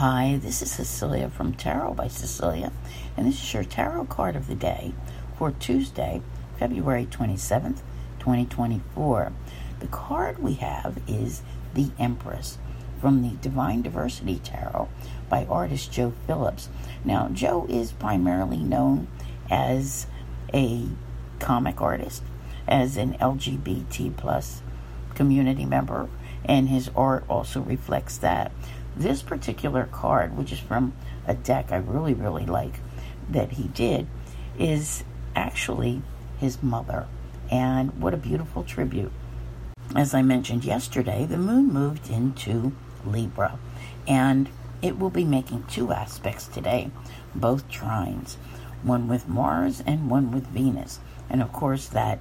Hi, this is Cecilia from Tarot by Cecilia, and this is your tarot card of the day for Tuesday, February 27th, 2024. The card we have is the Empress from the Divine Diversity Tarot by artist Joe Phillips. Now, Joe is primarily known as a comic artist, as an LGBT plus community member, and his art also reflects that. This particular card, which is from a deck I really, really like that he did, is actually his mother. And what a beautiful tribute. As I mentioned yesterday, the moon moved into Libra, and it will be making two aspects today, both trines, one with Mars and one with Venus. And of course, that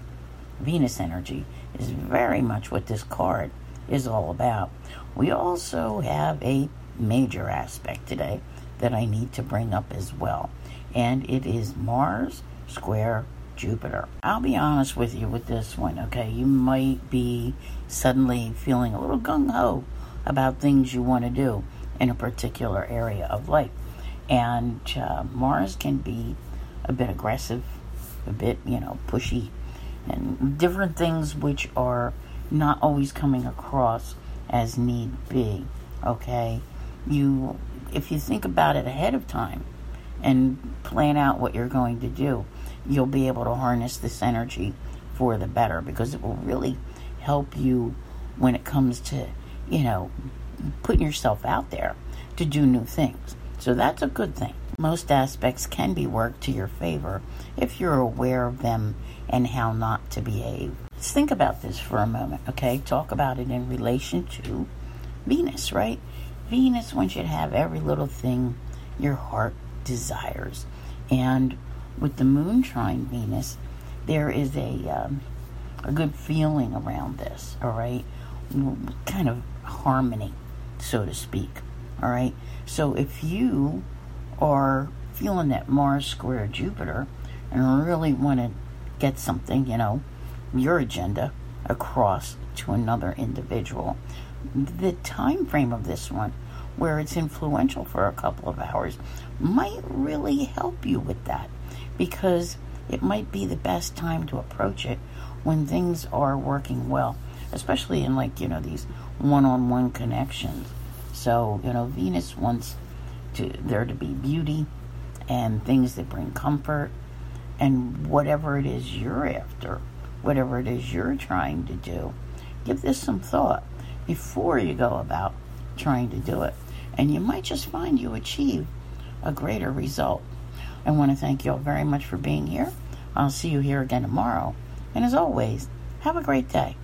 Venus energy is very much what this card is all about. We also have a major aspect today that I need to bring up as well, and it is Mars square Jupiter. I'll be honest with you with this one, okay? You might be suddenly feeling a little gung ho about things you want to do in a particular area of life. And uh, Mars can be a bit aggressive, a bit, you know, pushy, and different things which are not always coming across as need be. Okay, you if you think about it ahead of time and plan out what you're going to do, you'll be able to harness this energy for the better because it will really help you when it comes to, you know, putting yourself out there to do new things. So that's a good thing. Most aspects can be worked to your favor if you're aware of them and how not to behave. Let's think about this for a moment, okay? Talk about it in relation to Venus, right? Venus wants you to have every little thing your heart desires. And with the moon trine Venus, there is a um, a good feeling around this. All right, kind of harmony, so to speak. All right. So if you are feeling that Mars square Jupiter and really want to get something, you know, your agenda across to another individual. The time frame of this one, where it's influential for a couple of hours, might really help you with that because it might be the best time to approach it when things are working well, especially in like, you know, these one on one connections. So, you know, Venus wants to there to be beauty and things that bring comfort and whatever it is you're after, whatever it is you're trying to do, give this some thought before you go about trying to do it. And you might just find you achieve a greater result. I want to thank you all very much for being here. I'll see you here again tomorrow. And as always, have a great day.